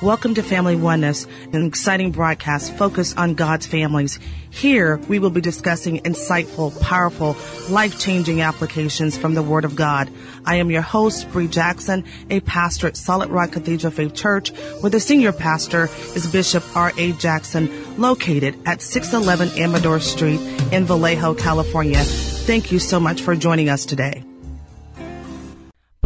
Welcome to Family Oneness, an exciting broadcast focused on God's families. Here, we will be discussing insightful, powerful, life-changing applications from the Word of God. I am your host, Bree Jackson, a pastor at Solid Rock Cathedral Faith Church, where the senior pastor is Bishop R.A. Jackson, located at 611 Amador Street in Vallejo, California. Thank you so much for joining us today.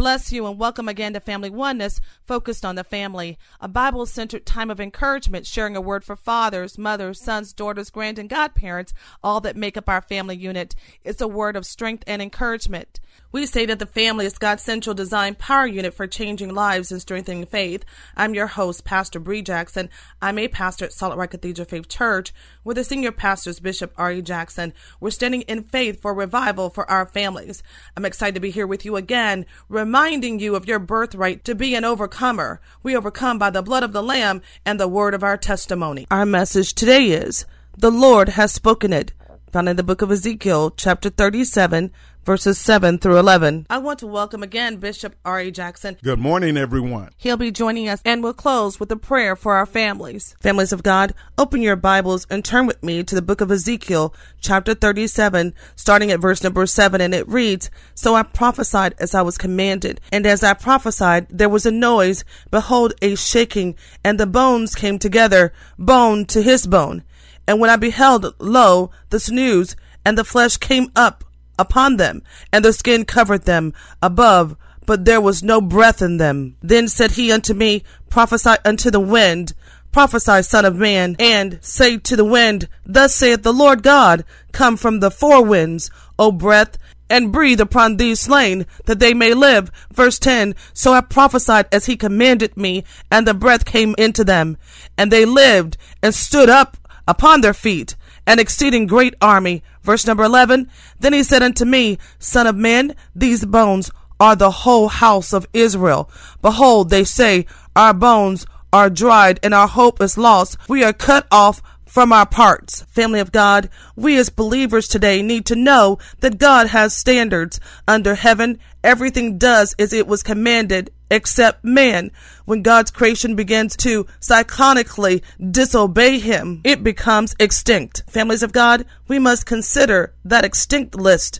Bless you and welcome again to Family Oneness, focused on the family, a Bible centered time of encouragement, sharing a word for fathers, mothers, sons, daughters, grand, and godparents, all that make up our family unit. It's a word of strength and encouragement. We say that the family is God's central design power unit for changing lives and strengthening faith. I'm your host, Pastor Bree Jackson. I'm a pastor at Solid Rock Cathedral Faith Church, where the senior pastor is Bishop R.E. Jackson. We're standing in faith for revival for our families. I'm excited to be here with you again, reminding you of your birthright to be an overcomer. We overcome by the blood of the Lamb and the word of our testimony. Our message today is, The Lord has spoken it, found in the book of Ezekiel, chapter 37, verses 7 through 11. I want to welcome again Bishop R.A. Jackson. Good morning, everyone. He'll be joining us and we'll close with a prayer for our families. Families of God, open your Bibles and turn with me to the book of Ezekiel, chapter 37, starting at verse number 7, and it reads, So I prophesied as I was commanded, and as I prophesied, there was a noise, behold, a shaking, and the bones came together, bone to his bone. And when I beheld, lo, the sinews, and the flesh came up upon them, and the skin covered them above, but there was no breath in them. Then said he unto me, Prophesy unto the wind, prophesy, son of man, and say to the wind, Thus saith the Lord God, Come from the four winds, O breath, and breathe upon these slain, that they may live. Verse 10 So I prophesied as he commanded me, and the breath came into them, and they lived, and stood up upon their feet, an exceeding great army. Verse number 11 Then he said unto me, Son of man, these bones are the whole house of Israel. Behold, they say, Our bones are dried, and our hope is lost. We are cut off from our parts. Family of God, we as believers today need to know that God has standards under heaven. Everything does as it was commanded except man. When God's creation begins to cyclonically disobey him, it becomes extinct. Families of God, we must consider that extinct list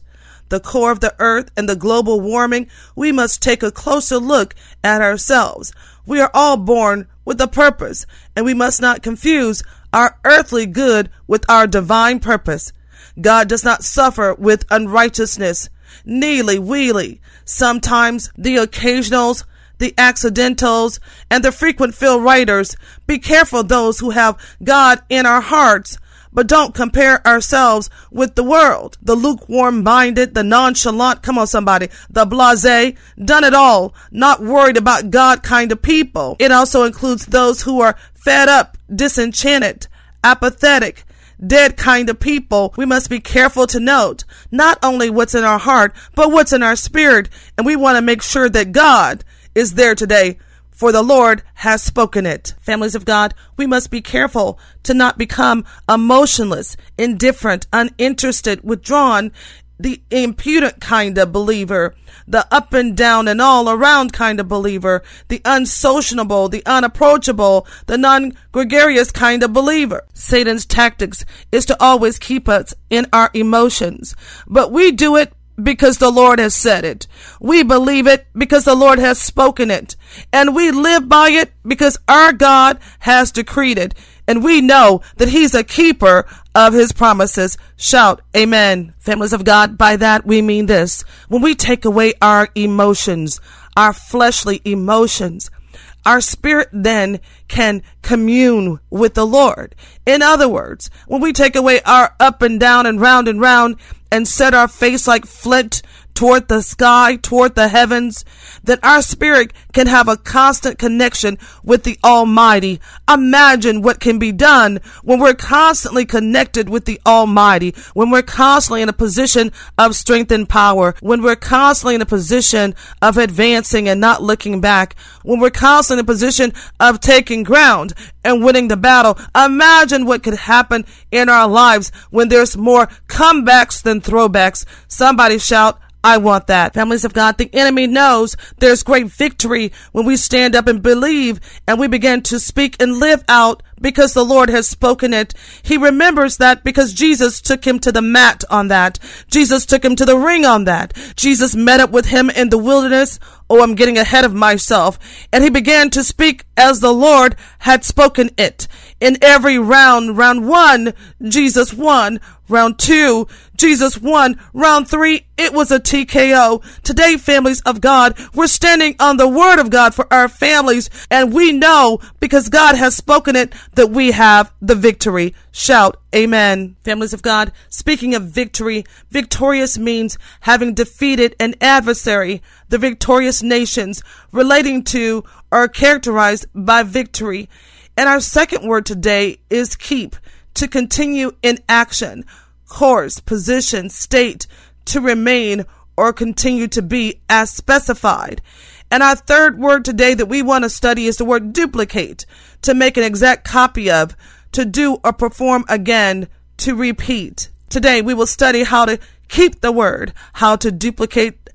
the core of the earth and the global warming, we must take a closer look at ourselves. We are all born with a purpose, and we must not confuse our earthly good with our divine purpose. God does not suffer with unrighteousness, neely weely. Sometimes the occasionals, the accidentals, and the frequent fill writers. Be careful those who have God in our hearts, but don't compare ourselves with the world. The lukewarm minded, the nonchalant, come on somebody, the blase, done it all, not worried about God kind of people. It also includes those who are fed up, disenchanted, apathetic, dead kind of people, we must be careful to note not only what's in our heart, but what's in our spirit. And we want to make sure that God is there today, for the Lord has spoken it. Families of God, we must be careful to not become emotionless, indifferent, uninterested, withdrawn, the impudent kind of believer, the up and down and all around kind of believer, the unsociable, the unapproachable, the non-gregarious kind of believer. Satan's tactics is to always keep us in our emotions, but we do it because the Lord has said it. We believe it because the Lord has spoken it. And we live by it because our God has decreed it. And we know that He's a keeper of His promises. Shout, Amen. Families of God, by that we mean this. When we take away our emotions, our fleshly emotions, our spirit then can commune with the Lord. In other words, when we take away our up and down and round and round and set our face like flint toward the sky, toward the heavens, that our spirit can have a constant connection with the Almighty. Imagine what can be done when we're constantly connected with the Almighty, when we're constantly in a position of strength and power, when we're constantly in a position of advancing and not looking back, when we're constantly in a position of taking ground and winning the battle. Imagine what could happen in our lives when there's more comebacks than throwbacks. Somebody shout, I want that. Families of God, the enemy knows there's great victory when we stand up and believe and we begin to speak and live out because the Lord has spoken it. He remembers that because Jesus took him to the mat on that. Jesus took him to the ring on that. Jesus met up with him in the wilderness. Oh, I'm getting ahead of myself. And he began to speak as the Lord had spoken it. In every round, round one, Jesus won. Round two, Jesus won. Round three, it was a TKO. Today, families of God, we're standing on the word of God for our families. And we know because God has spoken it that we have the victory. Shout amen. Families of God, speaking of victory, victorious means having defeated an adversary. The victorious nations relating to are characterized by victory. And our second word today is keep, to continue in action, course, position, state, to remain or continue to be as specified. And our third word today that we want to study is the word duplicate, to make an exact copy of, to do or perform again, to repeat. Today we will study how to keep the word, how to duplicate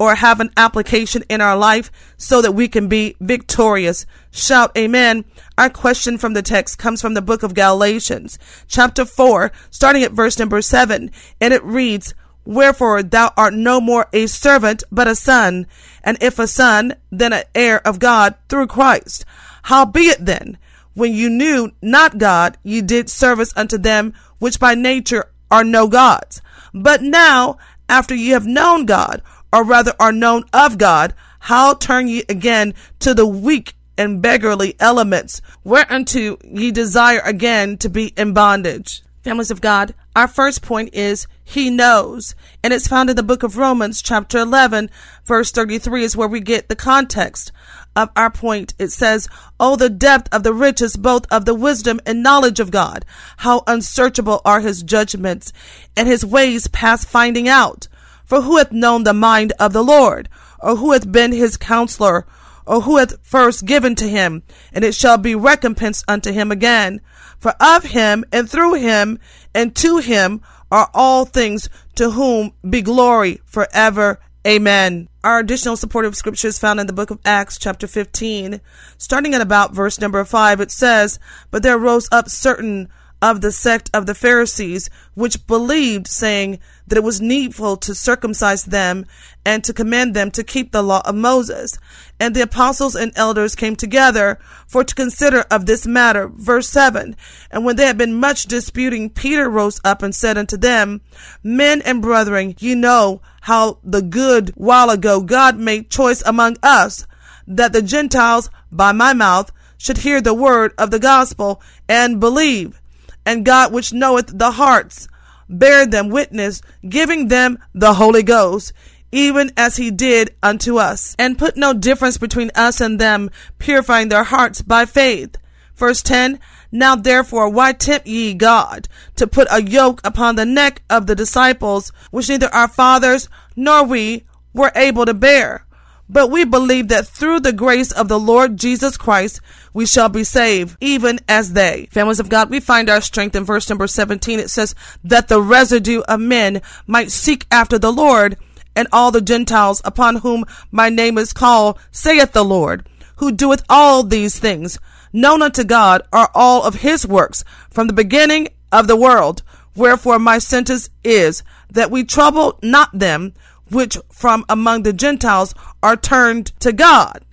or have an application in our life so that we can be victorious. Shout amen. Our question from the text comes from the book of Galatians, chapter 4, starting at verse number 7, and it reads, Wherefore thou art no more a servant, but a son, and if a son, then an heir of God through Christ. Howbeit then, when you knew not God, ye did service unto them which by nature are no gods. But now, after ye have known God, or rather are known of God, how turn ye again to the weak and beggarly elements, whereunto ye desire again to be in bondage? Families of God, our first point is He knows, and it's found in the book of Romans, chapter 11, verse 33 is where we get the context of our point. It says, Oh, the depth of the riches, both of the wisdom and knowledge of God. How unsearchable are his judgments and his ways past finding out. For who hath known the mind of the Lord? Or who hath been his counselor? Or who hath first given to him? And it shall be recompensed unto him again. For of him, and through him, and to him are all things, to whom be glory forever. Amen. Our additional supportive scripture is found in the book of Acts, chapter 15. Starting at about verse number 5, it says, But there rose up certain of the sect of the Pharisees, which believed, saying that it was needful to circumcise them and to command them to keep the law of Moses. And the apostles and elders came together for to consider of this matter. Verse 7. And when they had been much disputing, Peter rose up and said unto them, Men and brethren, ye know how the good while ago God made choice among us, that the Gentiles by my mouth should hear the word of the gospel and believe and God which knoweth the hearts bear them witness, giving them the Holy Ghost, even as he did unto us, and put no difference between us and them, purifying their hearts by faith. Verse 10 Now therefore, why tempt ye God to put a yoke upon the neck of the disciples, which neither our fathers nor we were able to bear? But we believe that through the grace of the Lord Jesus Christ, we shall be saved, even as they. Families of God, we find our strength in verse number 17. It says that the residue of men might seek after the Lord and all the Gentiles upon whom my name is called, saith the Lord, who doeth all these things. Known unto God are all of his works from the beginning of the world. Wherefore my sentence is that we trouble not them which from among the Gentiles are turned to God.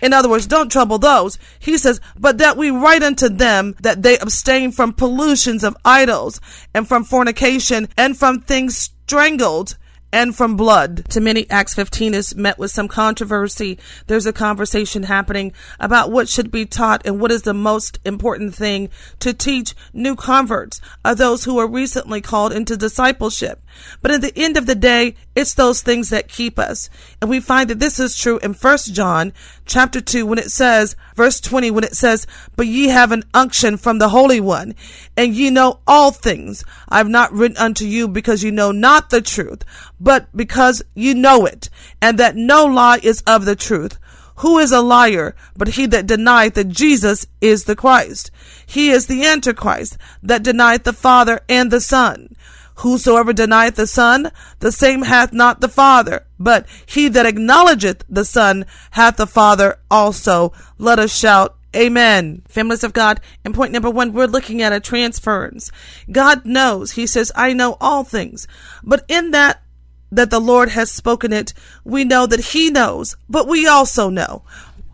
In other words, don't trouble those. He says, but that we write unto them that they abstain from pollutions of idols and from fornication and from things strangled and from blood. To many, Acts 15 is met with some controversy. There's a conversation happening about what should be taught and what is the most important thing to teach new converts, of those who are recently called into discipleship. But at the end of the day, it's those things that keep us. And we find that this is true in 1 John chapter 2 when it says, verse 20, when it says, But ye have an unction from the Holy One, and ye know all things. I have not written unto you because you know not the truth, but because you know it, and that no lie is of the truth. Who is a liar but he that denieth that Jesus is the Christ? He is the Antichrist that denieth the Father and the Son. Whosoever denieth the Son, the same hath not the Father, but he that acknowledgeth the Son hath the Father also. Let us shout, Amen. Families of God. in point number one, we're looking at a transference. God knows. He says, I know all things. But in that that the Lord has spoken it, we know that he knows, but we also know.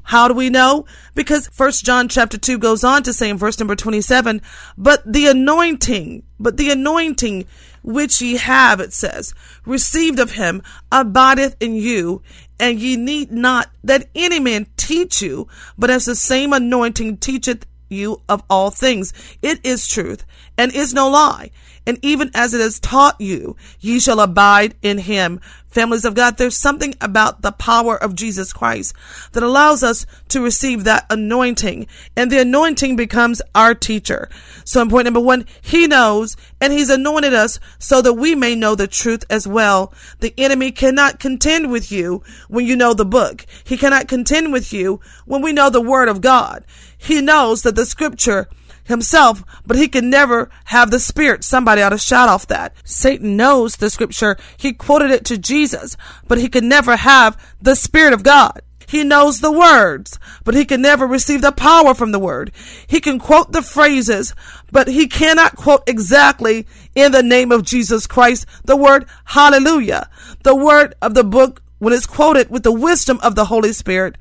How do we know? Because first John chapter 2 goes on to say in verse number 27, but the anointing, but the anointing which ye have, it says, received of him abideth in you, and ye need not that any man teach you, but as the same anointing teacheth you of all things. It is truth and is no lie. And even as it is taught you, ye shall abide in him. Families of God, there's something about the power of Jesus Christ that allows us to receive that anointing. And the anointing becomes our teacher. So in point number one, he knows and he's anointed us so that we may know the truth as well. The enemy cannot contend with you when you know the book. He cannot contend with you when we know the word of God. He knows that the scripture himself, but he can never have the spirit. Somebody ought to shout off that. Satan knows the scripture. He quoted it to Jesus, but he can never have the spirit of God. He knows the words, but he can never receive the power from the word. He can quote the phrases, but he cannot quote exactly in the name of Jesus Christ the word hallelujah. The word of the book, when it's quoted with the wisdom of the Holy Spirit,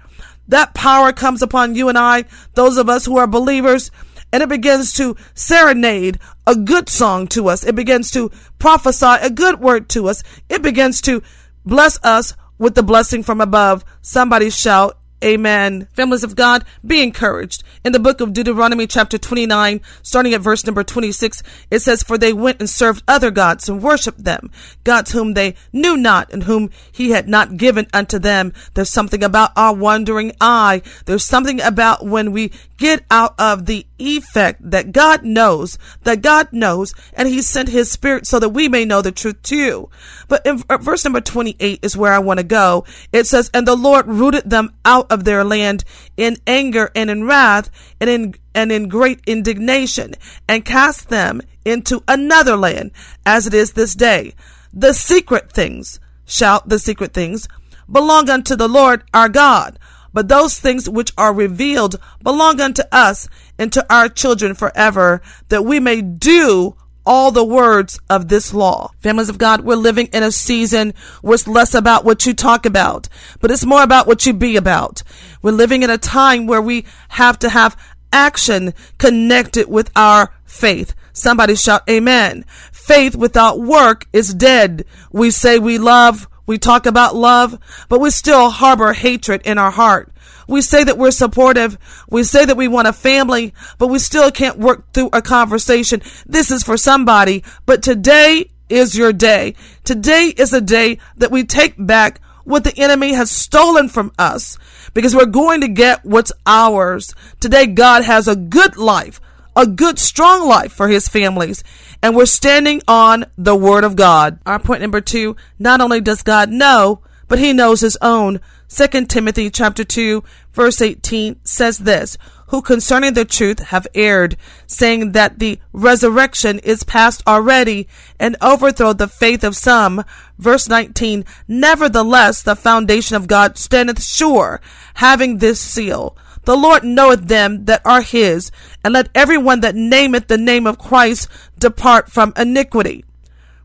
that power comes upon you and I, those of us who are believers and it begins to serenade a good song to us. It begins to prophesy a good word to us. It begins to bless us with the blessing from above. Somebody shout, Amen. Families of God, be encouraged. In the book of Deuteronomy, chapter 29, starting at verse number 26, it says, For they went and served other gods and worshipped them, gods whom they knew not and whom he had not given unto them. There's something about our wandering eye. There's something about when we get out of the effect that God knows, that God knows, and he sent his spirit so that we may know the truth too. But in uh, verse number 28 is where I want to go. It says, And the Lord rooted them out of their land in anger and in wrath and in and in great indignation and cast them into another land as it is this day. The secret things, shall, the secret things, belong unto the Lord our God. But those things which are revealed belong unto us and to our children forever, that we may do all the words of this law. Families of God, we're living in a season where it's less about what you talk about, but it's more about what you be about. We're living in a time where we have to have action connected with our faith. Somebody shout amen. Faith without work is dead. We say we love, we talk about love, but we still harbor hatred in our heart. We say that we're supportive. We say that we want a family, but we still can't work through a conversation. This is for somebody, but today is your day. Today is a day that we take back what the enemy has stolen from us because we're going to get what's ours. Today, God has a good life, a good, strong life for his families. And we're standing on the word of God. Our point number two, not only does God know, but he knows his own. 2 Timothy chapter 2 verse 18 says this, who concerning the truth have erred, saying that the resurrection is past already and overthrow the faith of some. Verse 19, nevertheless the foundation of God standeth sure, having this seal. The Lord knoweth them that are his, and let every one that nameth the name of Christ depart from iniquity.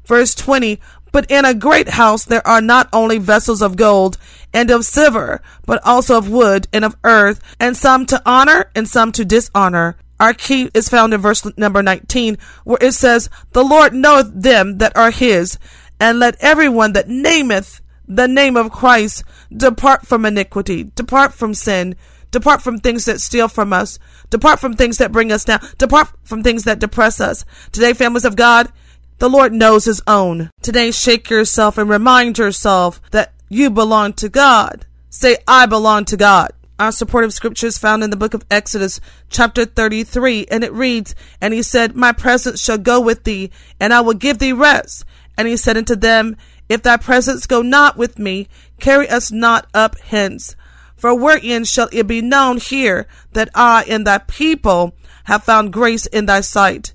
Verse 20, but in a great house there are not only vessels of gold and of silver, but also of wood and of earth, and some to honor and some to dishonor. Our key is found in verse number 19, where it says, The Lord knoweth them that are his, and let everyone that nameth the name of Christ depart from iniquity, depart from sin, depart from things that steal from us, depart from things that bring us down, depart from things that depress us. Today, families of God, The Lord knows his own. Today, shake yourself and remind yourself that you belong to God. Say, I belong to God. Our supportive scripture is found in the book of Exodus, chapter 33, and it reads, And he said, My presence shall go with thee, and I will give thee rest. And he said unto them, If thy presence go not with me, carry us not up hence. For wherein shall it be known here that I and thy people have found grace in thy sight?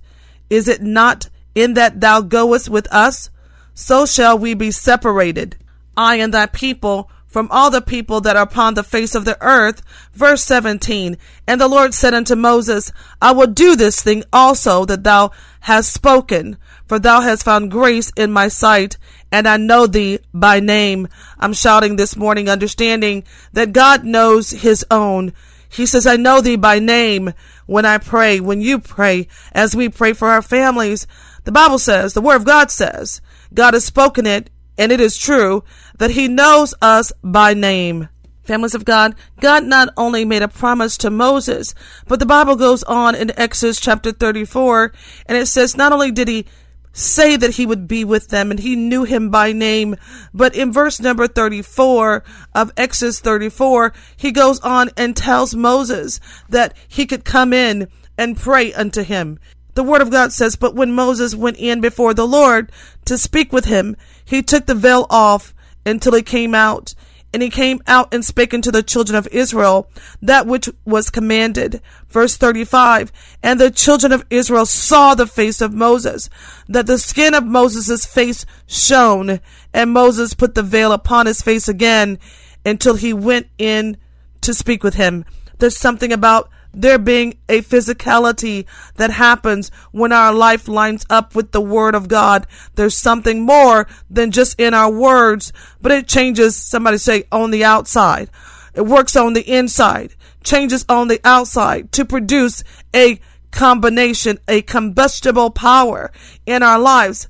Is it not in that thou goest with us? So shall we be separated, I and thy people, from all the people that are upon the face of the earth. Verse 17. And the Lord said unto Moses, I will do this thing also that thou hast spoken, for thou hast found grace in my sight, and I know thee by name. I'm shouting this morning, understanding that God knows his own. He says, I know thee by name when I pray, when you pray, as we pray for our families. The Bible says, the Word of God says, God has spoken it and it is true that he knows us by name. Families of God, God not only made a promise to Moses, but the Bible goes on in Exodus chapter 34, and it says not only did he say that he would be with them and he knew him by name. But in verse number 34 of Exodus 34, he goes on and tells Moses that he could come in and pray unto him. The word of God says, But when Moses went in before the Lord to speak with him, he took the veil off until he came out. And he came out and spake unto the children of Israel that which was commanded. Verse 35. And the children of Israel saw the face of Moses, that the skin of Moses' face shone. And Moses put the veil upon his face again until he went in to speak with him. There's something about there being a physicality that happens when our life lines up with the Word of God. There's something more than just in our words, but it changes, somebody say, on the outside. It works on the inside, changes on the outside to produce a combination, a combustible power in our lives.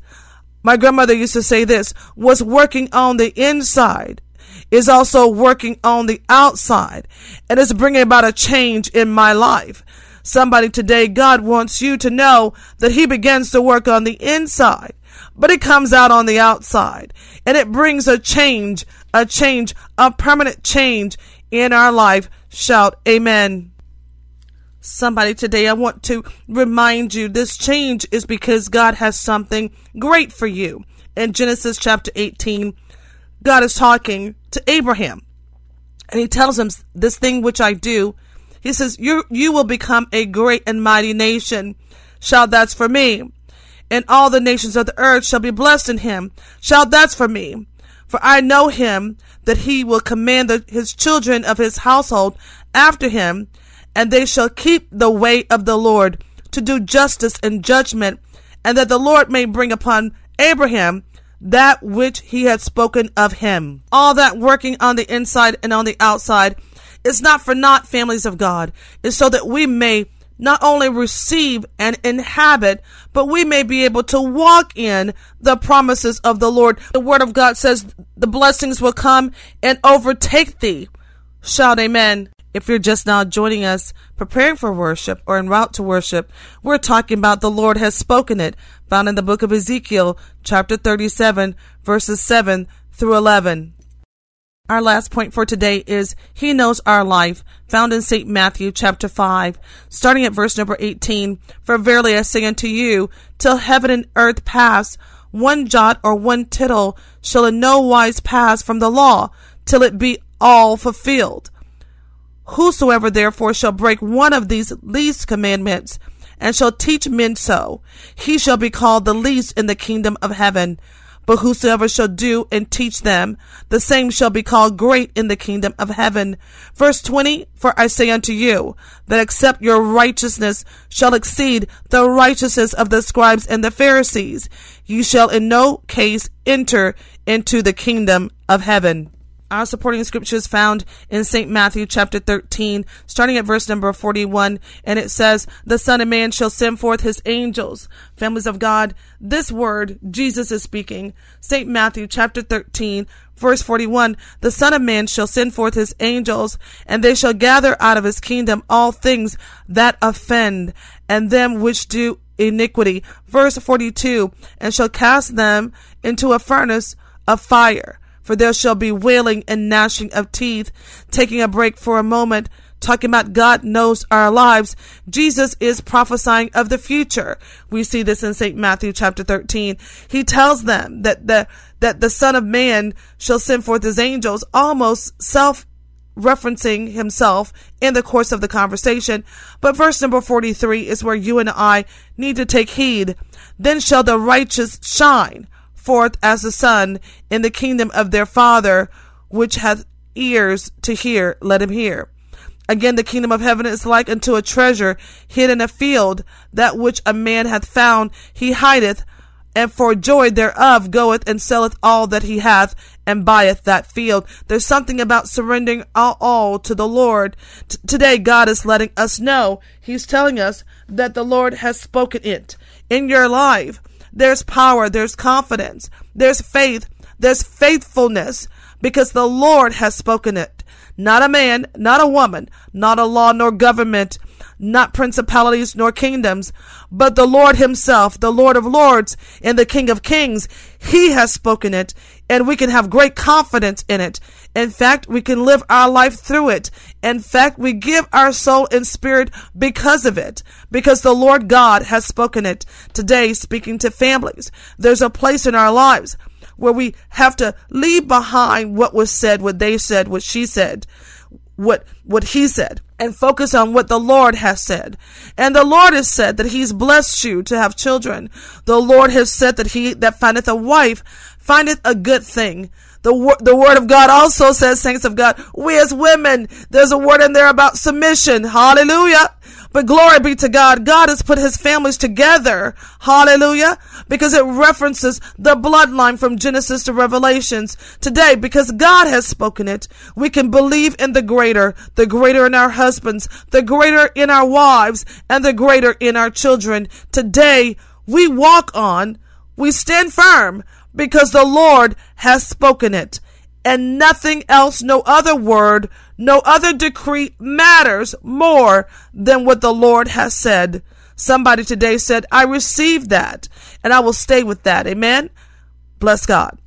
My grandmother used to say this was working on the inside is also working on the outside and it's bringing about a change in my life. Somebody today, God wants you to know that He begins to work on the inside, but it comes out on the outside and it brings a change, a change, a permanent change in our life. Shout Amen. Somebody today, I want to remind you this change is because God has something great for you. In Genesis chapter 18, God is talking to Abraham. And he tells him, This thing which I do, he says, You, you will become a great and mighty nation. Shout, That's for me. And all the nations of the earth shall be blessed in him. Shout, That's for me. For I know him that he will command the, his children of his household after him, and they shall keep the way of the Lord to do justice and judgment, and that the Lord may bring upon Abraham that which he had spoken of him. All that working on the inside and on the outside is not for not families of God. It's so that we may not only receive and inhabit, but we may be able to walk in the promises of the Lord. The word of God says the blessings will come and overtake thee. Shout amen. If you're just now joining us, preparing for worship or en route to worship, we're talking about the Lord has spoken it, found in the book of Ezekiel, chapter 37, verses 7 through 11. Our last point for today is He knows our life, found in St. Matthew chapter 5, starting at verse number 18. For verily I say unto you, till heaven and earth pass, one jot or one tittle shall in no wise pass from the law, till it be all fulfilled. Whosoever therefore shall break one of these least commandments, and shall teach men so, he shall be called the least in the kingdom of heaven. But whosoever shall do and teach them, the same shall be called great in the kingdom of heaven. Verse 20, For I say unto you, that except your righteousness shall exceed the righteousness of the scribes and the Pharisees, ye shall in no case enter into the kingdom of heaven. Our supporting scriptures found in St. Matthew chapter 13, starting at verse number 41, and it says, The Son of Man shall send forth his angels. Families of God, this word, Jesus is speaking. St. Matthew chapter 13, verse 41, The Son of Man shall send forth his angels, and they shall gather out of his kingdom all things that offend, and them which do iniquity. Verse 42, And shall cast them into a furnace of fire for there shall be wailing and gnashing of teeth. Taking a break for a moment, talking about God knows our lives. Jesus is prophesying of the future. We see this in St. Matthew chapter 13. He tells them that the, that the Son of Man shall send forth his angels, almost self referencing himself in the course of the conversation. But verse number 43 is where you and I need to take heed. Then shall the righteous shine forth as the sun in the kingdom of their Father, which hath ears to hear, let him hear. Again, the kingdom of heaven is like unto a treasure hid in a field, that which a man hath found, he hideth, and for joy thereof goeth and selleth all that he hath, and buyeth that field. There's something about surrendering all, all to the Lord. T- today, God is letting us know, He's telling us that the Lord has spoken it in your life. There's power, there's confidence, there's faith, there's faithfulness because the Lord has spoken it. Not a man, not a woman, not a law nor government, not principalities nor kingdoms, but the Lord himself, the Lord of lords and the King of kings. He has spoken it and we can have great confidence in it. In fact, we can live our life through it. In fact, we give our soul and spirit because of it, because the Lord God has spoken it. Today, speaking to families, there's a place in our lives where we have to leave behind what was said, what they said, what she said, what, what he said and focus on what the Lord has said. And the Lord has said that he's blessed you to have children. The Lord has said that he that findeth a wife findeth a good thing. The, the word of God also says, saints of God, we as women, there's a word in there about submission. Hallelujah. But glory be to God. God has put his families together. Hallelujah. Because it references the bloodline from Genesis to Revelations. Today, because God has spoken it, we can believe in the greater, the greater in our husbands, the greater in our wives, and the greater in our children. Today, we walk on, we stand firm because the Lord has spoken it and nothing else, no other word, no other decree matters more than what the Lord has said. Somebody today said, I received that and I will stay with that. Amen. Bless God.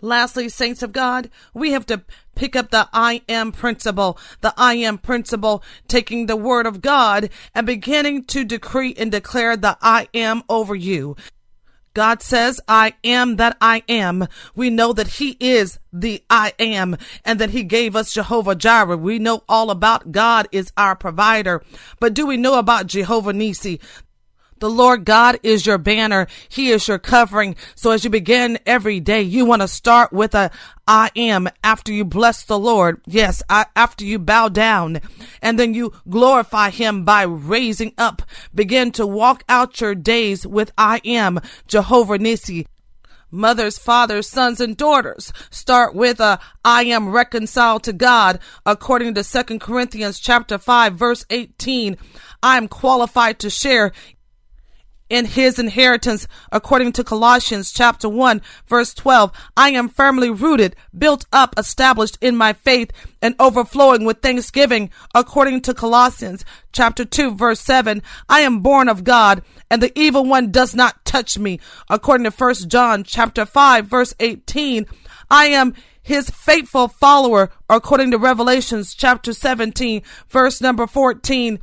Lastly, saints of God, we have to pick up the I am principle, the I am principle, taking the word of God and beginning to decree and declare the I am over you. God says, I am that I am. We know that He is the I am and that He gave us Jehovah Jireh. We know all about God is our provider. But do we know about Jehovah Nissi? The Lord God is your banner. He is your covering. So as you begin every day, you want to start with a I am after you bless the Lord. Yes, I, after you bow down and then you glorify him by raising up. Begin to walk out your days with I am Jehovah Nissi mothers, fathers, sons, and daughters. Start with a I am reconciled to God according to Second Corinthians chapter 5 verse 18. I am qualified to share in his inheritance according to Colossians chapter 1 verse 12. I am firmly rooted, built up, established in my faith and overflowing with thanksgiving according to Colossians chapter 2 verse 7. I am born of God and the evil one does not touch me according to First John chapter 5 verse 18. I am his faithful follower according to Revelations chapter 17 verse number 14.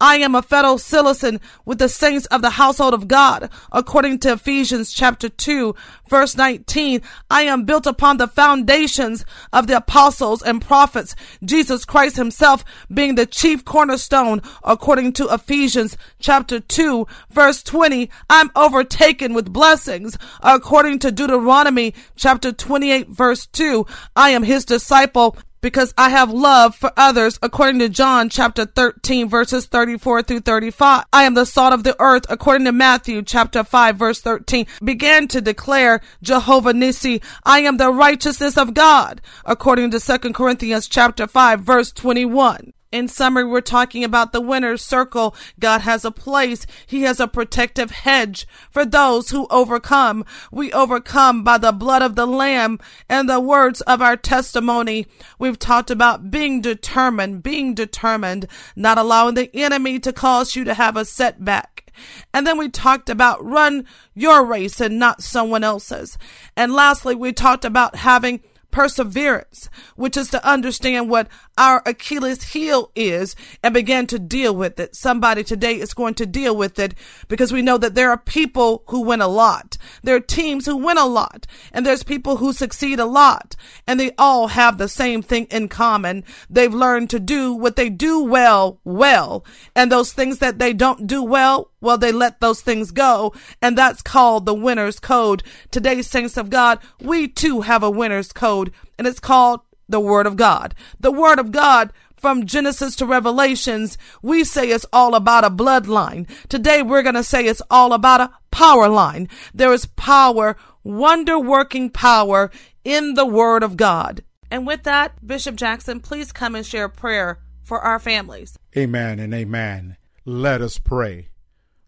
I am a fellow citizen with the saints of the household of God. According to Ephesians chapter 2, verse 19, I am built upon the foundations of the apostles and prophets, Jesus Christ himself being the chief cornerstone. According to Ephesians chapter 2, verse 20, I'm overtaken with blessings. According to Deuteronomy chapter 28, verse 2, I am his disciple because I have love for others according to John chapter 13 verses 34 through 35. I am the salt of the earth according to Matthew chapter 5 verse 13. Began to declare Jehovah Nissi, I am the righteousness of God according to 2 Corinthians chapter 5 verse 21. In summary, we're talking about the winner's circle. God has a place. He has a protective hedge for those who overcome. We overcome by the blood of the Lamb and the words of our testimony. We've talked about being determined, being determined, not allowing the enemy to cause you to have a setback. And then we talked about run your race and not someone else's. And lastly, we talked about having perseverance, which is to understand what our Achilles heel is and begin to deal with it. Somebody today is going to deal with it because we know that there are people who win a lot. There are teams who win a lot and there's people who succeed a lot and they all have the same thing in common. They've learned to do what they do well, well, and those things that they don't do well, well, they let those things go. And that's called the winner's code. Today, saints of God, we too have a winner's code and it's called the Word of God. The Word of God from Genesis to Revelations, we say it's all about a bloodline. Today we're going to say it's all about a power line. There is power, wonder working power in the Word of God. And with that, Bishop Jackson, please come and share a prayer for our families. Amen and amen. Let us pray.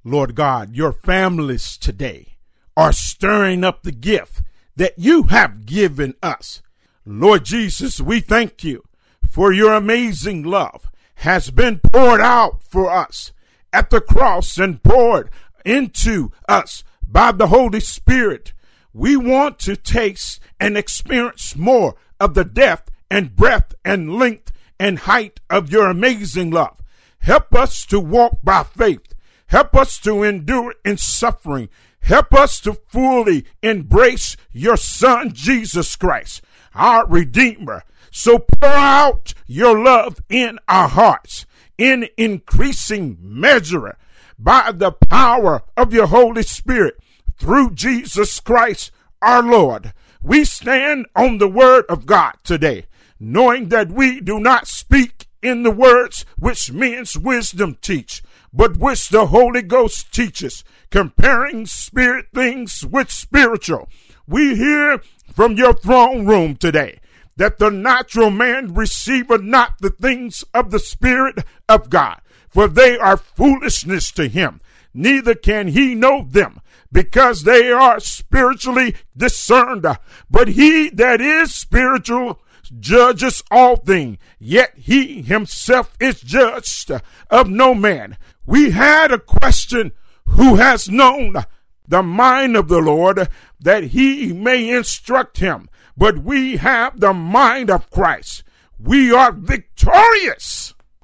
Lord God, your families today are stirring up the gift that you have given us. Lord Jesus, we thank you for your amazing love has been poured out for us at the cross and poured into us by the Holy Spirit. We want to taste and experience more of the depth and breadth and length and height of your amazing love. Help us to walk by faith. Help us to endure in suffering. Help us to fully embrace your Son, Jesus Christ our Redeemer. So pour out your love in our hearts in increasing measure by the power of your Holy Spirit through Jesus Christ our Lord. We stand on the word of God today, knowing that we do not speak in the words which men's wisdom teach, but which the Holy Ghost teaches, comparing spirit things with spiritual. We hear from your throne room today that the natural man receiveth not the things of the Spirit of God, for they are foolishness to him, neither can he know them, because they are spiritually discerned. But he that is spiritual judges all things, yet he himself is judged of no man. We had a question who has known the mind of the Lord that he may instruct him. But we have the mind of Christ. We are victorious.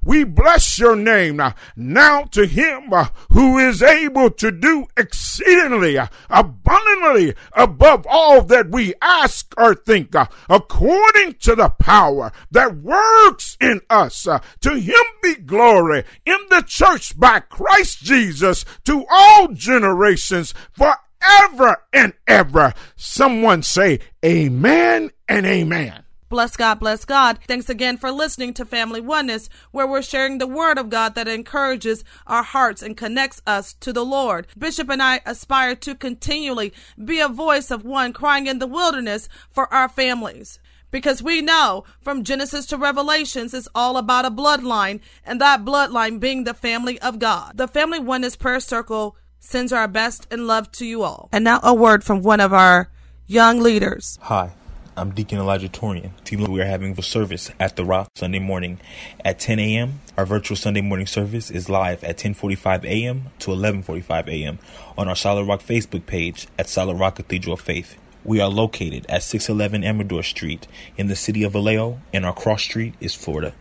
We bless your name now. To him uh, who is able to do exceedingly uh, abundantly above all that we ask or think, uh, according to the power that works in us. To him be glory in the church by Christ Jesus to all generations forever and ever. Someone say amen and amen. Bless God, bless God. Thanks again for listening to Family Oneness, where we're sharing the word of God that encourages our hearts and connects us to the Lord. Bishop and I aspire to continually be a voice of one crying in the wilderness for our families. Because we know from Genesis to Revelations, it's all about a bloodline, and that bloodline being the family of God. The Family Oneness Prayer Circle sends our best and love to you all. And now a word from one of our young leaders. Hi. I'm Deacon Elijah Torian. Team, we are having a service at the Rock Sunday morning at 10 a.m. Our virtual Sunday morning service is live at 10:45 a.m. to 11:45 a.m. on our Solid Rock Facebook page at Solid Rock Cathedral of Faith. We are located at 611 Amador Street in the city of Vallejo, and our cross street is Florida.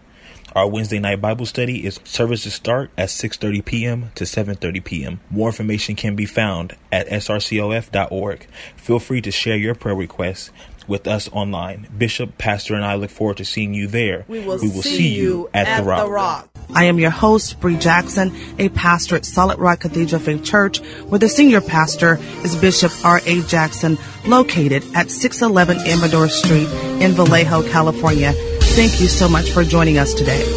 Our Wednesday night Bible study is services start at 6:30 p.m. to 7:30 p.m. More information can be found at srcof.org. Feel free to share your prayer requests with us online. Bishop, Pastor, and I look forward to seeing you there. We will, we will see, see, you at, at the, Rock. the, Rock. I am your host, Bree Jackson, a pastor at Solid Rock Cathedral Faith Church, where the senior pastor is Bishop R.A. Jackson, located at 611 Amador Street in Vallejo, California. Thank you so much for joining us today.